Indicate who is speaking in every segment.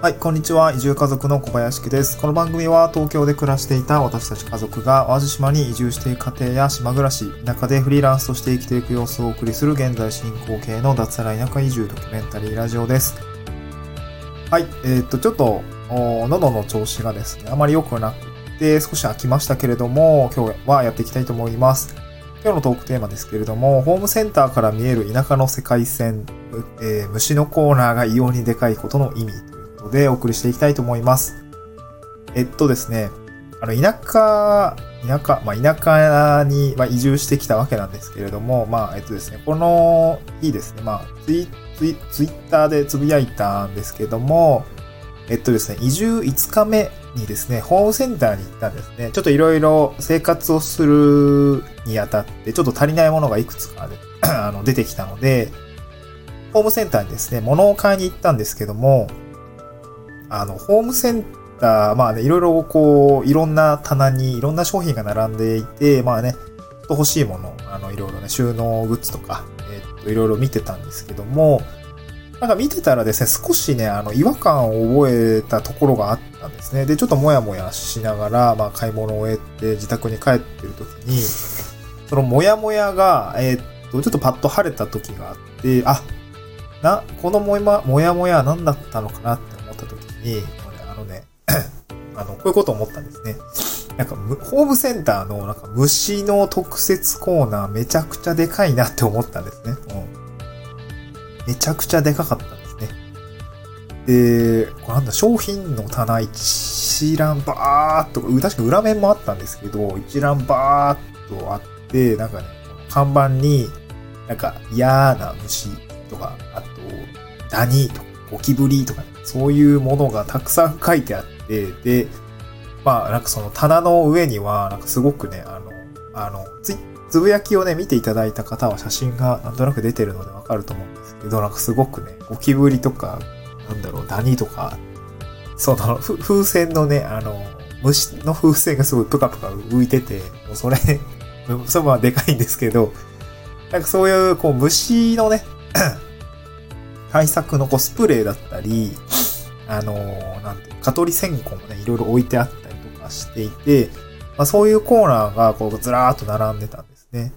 Speaker 1: はい、こんにちは。移住家族の小林家です。この番組は東京で暮らしていた私たち家族が淡路島に移住していく家庭や島暮らし、田舎でフリーランスとして生きていく様子をお送りする現在進行形の脱サラ田舎移住ドキュメンタリーラジオです。はい、えー、っと、ちょっと、喉の調子がですね、あまり良くなくて少し飽きましたけれども、今日はやっていきたいと思います。今日のトークテーマですけれども、ホームセンターから見える田舎の世界線、えー虫のコーナーが異様にでかいことの意味ということでお送りしていきたいと思います。えっとですね、あの、田舎、田舎、まあ、田舎に、ま、移住してきたわけなんですけれども、まあ、えっとですね、この日ですね、まあ、ツイ、ツイ、ツイッターでつぶやいたんですけども、えっとですね、移住5日目にですね、ホームセンターに行ったんですね。ちょっといろいろ生活をするにあたって、ちょっと足りないものがいくつかで あの出てきたので、ホームセンターにですね、物を買いに行ったんですけども、あの、ホームセンター、まあね、いろいろこう、いろんな棚にいろんな商品が並んでいて、まあね、ちょっと欲しいもの、あの、いろいろね、収納グッズとか、えっと、いろいろ見てたんですけども、なんか見てたらですね、少しね、あの、違和感を覚えたところがあったんですね。で、ちょっともやもやしながら、まあ、買い物を終えて自宅に帰ってる時に、そのもやもやが、えーっと、ちょっとパッと晴れた時があって、あ、な、このもやもやもやは何だったのかなって思った時に、あのね、あの、こういうこと思ったんですね。なんか、ホームセンターの、なんか、虫の特設コーナーめちゃくちゃでかいなって思ったんですね。うんめちゃくちゃでかかったんですね。で、これなんだ、商品の棚一覧バーっと、確か裏面もあったんですけど、一覧バーっとあって、なんかね、看板に、なんか嫌な虫とか、あと、ダニとか、ゴキブリとか、ね、そういうものがたくさん書いてあって、で、まあ、なんかその棚の上には、なんかすごくね、あの、あの、ツイつぶやきをね、見ていただいた方は写真がなんとなく出てるのでわかると思うんですけど、なんかすごくね、ゴキブリとか、なんだろう、ダニとか、その、風船のね、あの、虫の風船がすごいプカプカ浮いてて、もうそれ、それはでかいんですけど、なんかそういう、こう、虫のね、対策のこうスプレーだったり、あの、なんていう蚊取り線香もね、いろいろ置いてあったりとかしていて、まあ、そういうコーナーがこうずらーっと並んでたんですね。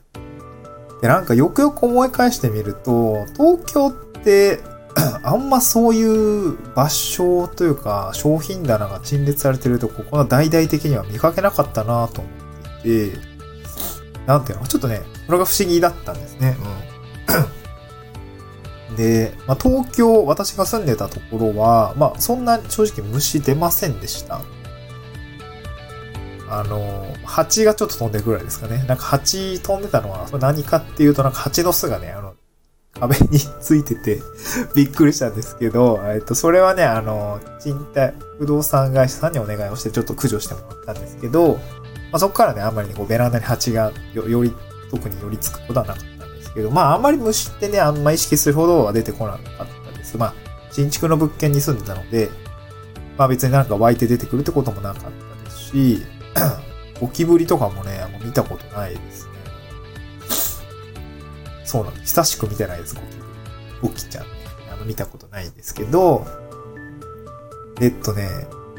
Speaker 1: で、なんかよくよく思い返してみると、東京って あんまそういう場所というか商品棚が陳列されてるとここは大々的には見かけなかったなと思っていて、なんていうのちょっとね、これが不思議だったんですね。うん。で、まあ、東京、私が住んでたところは、まあ、そんな正直虫出ませんでした。あの、蜂がちょっと飛んでるぐらいですかね。なんか蜂飛んでたのは、何かっていうと、なんか蜂の巣がね、あの、壁についてて びっくりしたんですけど、えっと、それはね、あの、賃貸、不動産会社さんにお願いをしてちょっと駆除してもらったんですけど、まあ、そこからね、あんまりね、こうベランダに蜂がよより、特に寄りつくことはなかったですけど、まあ、あんまり虫ってね、あんま意識するほどは出てこなかったです。まあ、新築の物件に住んでたので、まあ別になんか湧いて出てくるってこともなかったですし、ゴキブリとかもね、もう見たことないですね。そうなんです。久しく見てないです、ゴキブリ。ゴキちゃんね。あの、見たことないんですけど、えっとね、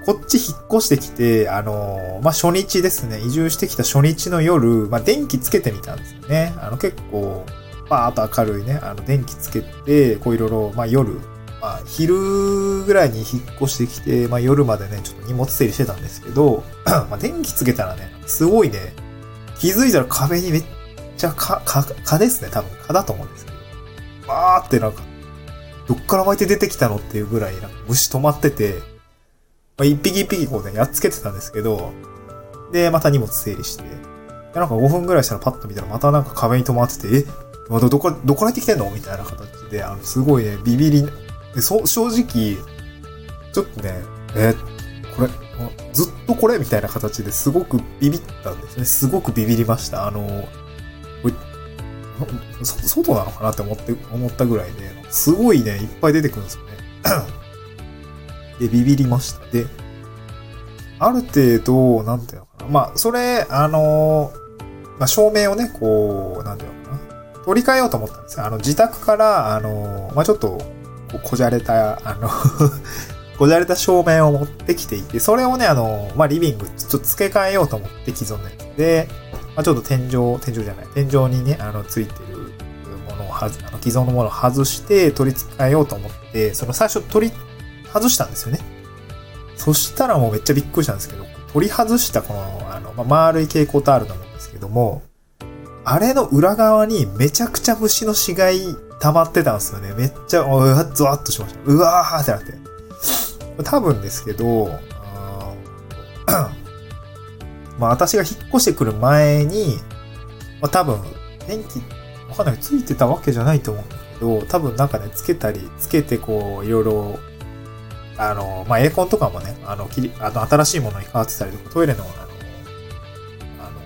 Speaker 1: こっち引っ越してきて、あのまあ、初日ですね、移住してきた初日の夜、まあ、電気つけてみたんですよね。あの、結構、バーっと明るいね、あの、電気つけて、こういろいろ、まあ、夜、まあ、昼ぐらいに引っ越してきて、まあ、夜までね、ちょっと荷物整理してたんですけど、まあ、電気つけたらね、すごいね、気づいたら壁にめっちゃ蚊、蚊、蚊ですね、多分。蚊だと思うんですけど、バーってなんか、どっから巻いて出てきたのっていうぐらい、なんか虫止まってて、まあ、一匹一匹こうね、やっつけてたんですけど、で、また荷物整理して、でなんか5分ぐらいしたらパッと見たらまたなんか壁に止まってて、えまたどこ、どこらってきてんの？みたいな形で、あの、すごいね、ビビり、で、そ、正直、ちょっとね、え、これ、ずっとこれ？みたいな形ですごくビビったんですね。すごくビビりました。あの、これ、そ外なのかなって思って、思ったぐらいで、すごいね、いっぱい出てくるんですよね。で、ビビりました。で、ある程度、なんていうのかな。まあ、それ、あの、まあ、照明をね、こう、なんていうのかな。取り替えようと思ったんですよ。あの、自宅から、あの、まあ、ちょっと、こじゃれた、あの こじゃれた照明を持ってきていて、それをね、あの、まあ、リビング、ちょっと付け替えようと思って既存のやつで、まあ、ちょっと天井、天井じゃない、天井にね、あの、ついてるものをはず、あの、既存のものを外して取り付け替えようと思って、その最初取り、外したんですよね。そしたらもうめっちゃびっくりしたんですけど、取り外したこの、あの、まあ、丸い蛍光灯あると思うんですけども、あれの裏側にめちゃくちゃ虫の死骸溜まってたんですよね。めっちゃ、うわっ、ゾワッとしました。うわーってなって。多分ですけど、まあ私が引っ越してくる前に、まあ多分、電気、わかんない、ついてたわけじゃないと思うんだけど、多分なんかね、つけたり、つけてこう、いろいろ、あの、まあエアコンとかもね、あの、きり、あの、新しいものに変わってたりとか、トイレ、の、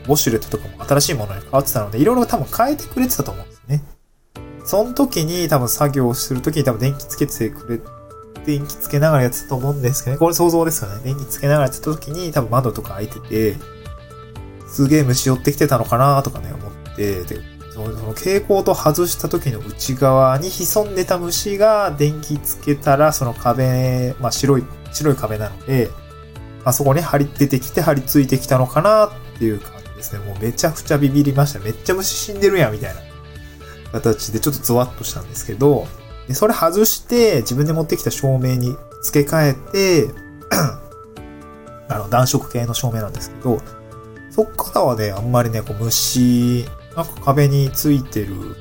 Speaker 1: ウォシュレットとかも新しいものに変わってたので、いろいろ多分変えてくれてたと思うんですね。その時に多分作業をする時に多分電気つけてくれ、電気つけながらやってたと思うんですけどね。これ想像ですよね。電気つけながらやってた時に多分窓とか開いてて、すげえ虫寄ってきてたのかなとかね、思って、で、その蛍光灯外した時の内側に潜んでた虫が電気つけたら、その壁、まあ白い、白い壁なので、あそこに張り出てきて張り付いてきたのかなっていう感ですね。もうめちゃくちゃビビりました。めっちゃ虫死んでるやん、みたいな。形でちょっとゾワッとしたんですけど、でそれ外して自分で持ってきた照明に付け替えて あの、暖色系の照明なんですけど、そっからはね、あんまりね、こう虫、なんか壁についてる、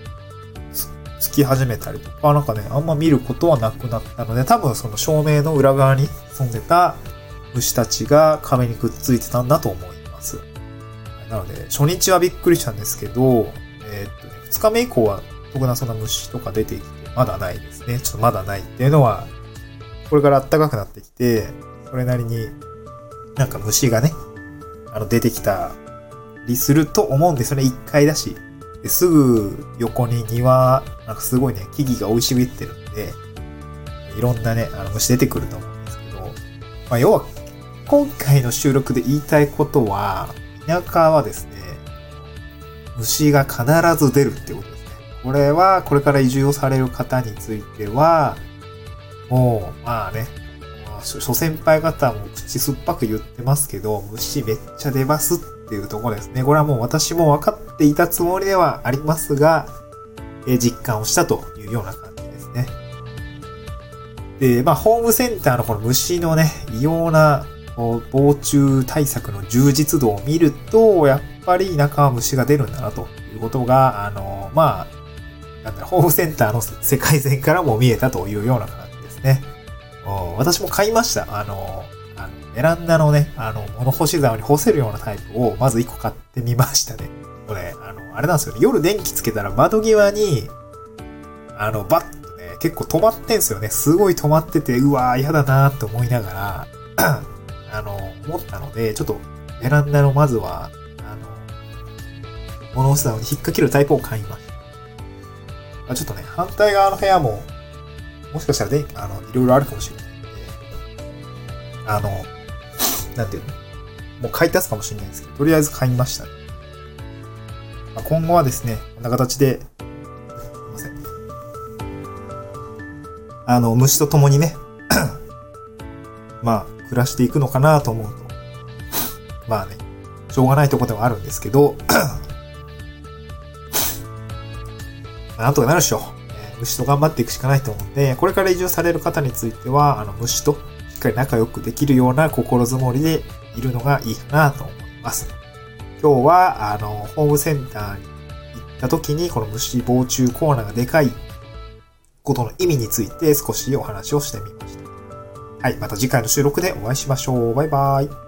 Speaker 1: つき始めたりとか、なんかね、あんま見ることはなくなったので、多分その照明の裏側に潜んでた虫たちが壁にくっついてたんだと思います。なので、初日はびっくりしたんですけど、えー、っとね、2日目以降は特なそんな虫とか出てきて、まだないですね。ちょっとまだないっていうのは、これから暖かくなってきて、それなりになんか虫がね、あの出てきたりすると思うんですよね。1階だし。ですぐ横に庭、なんかすごいね、木々が生い茂ってるんで、いろんなね、あの虫出てくると思うんですけど、まあ要は、今回の収録で言いたいことは、田舎はですね、虫が必ず出るってことですね。これは、これから移住をされる方については、もう、まあね、諸先輩方も口酸っぱく言ってますけど、虫めっちゃ出ますっていうとこですね。これはもう私も分かっていたつもりではありますが、え実感をしたというような感じですね。で、まあ、ホームセンターのこの虫のね、異様な防虫対策の充実度を見ると、やっぱり田舎は虫が出るんだなということが、あの、まあ、なんだホームセンターの世界線からも見えたというような感じですね。私も買いました。あの、あのベランダのね、あの、物干し竿に干せるようなタイプを、まず1個買ってみましたね。これ、あの、あれなんですよね。夜電気つけたら窓際に、あの、バッとね、結構止まってんすよね。すごい止まってて、うわー嫌だなーって思いながら、思ったので、ちょっと、ベランダのまずは、あの、物干し竿に引っ掛けるタイプを買いました。あちょっとね、反対側の部屋も、もしかしたらね、あの、いろいろあるかもしれないので、あの、なんていうの？もう買い足すかもしれないですけど、とりあえず買いました、まあ、今後はですね、こんな形で、すいません。あの、虫と共にね、まあ、暮らしていくのかなと思うと、まあね、しょうがないとこではあるんですけど、なんとかなるでしょう。虫と頑張っていくしかないと思うんで、これから移住される方については、あの、虫としっかり仲良くできるような心づもりでいるのがいいかなと思います。今日は、あの、ホームセンターに行った時に、この虫防虫コーナーがでかいことの意味について少しお話をしてみました。はい、また次回の収録でお会いしましょう。バイバイ。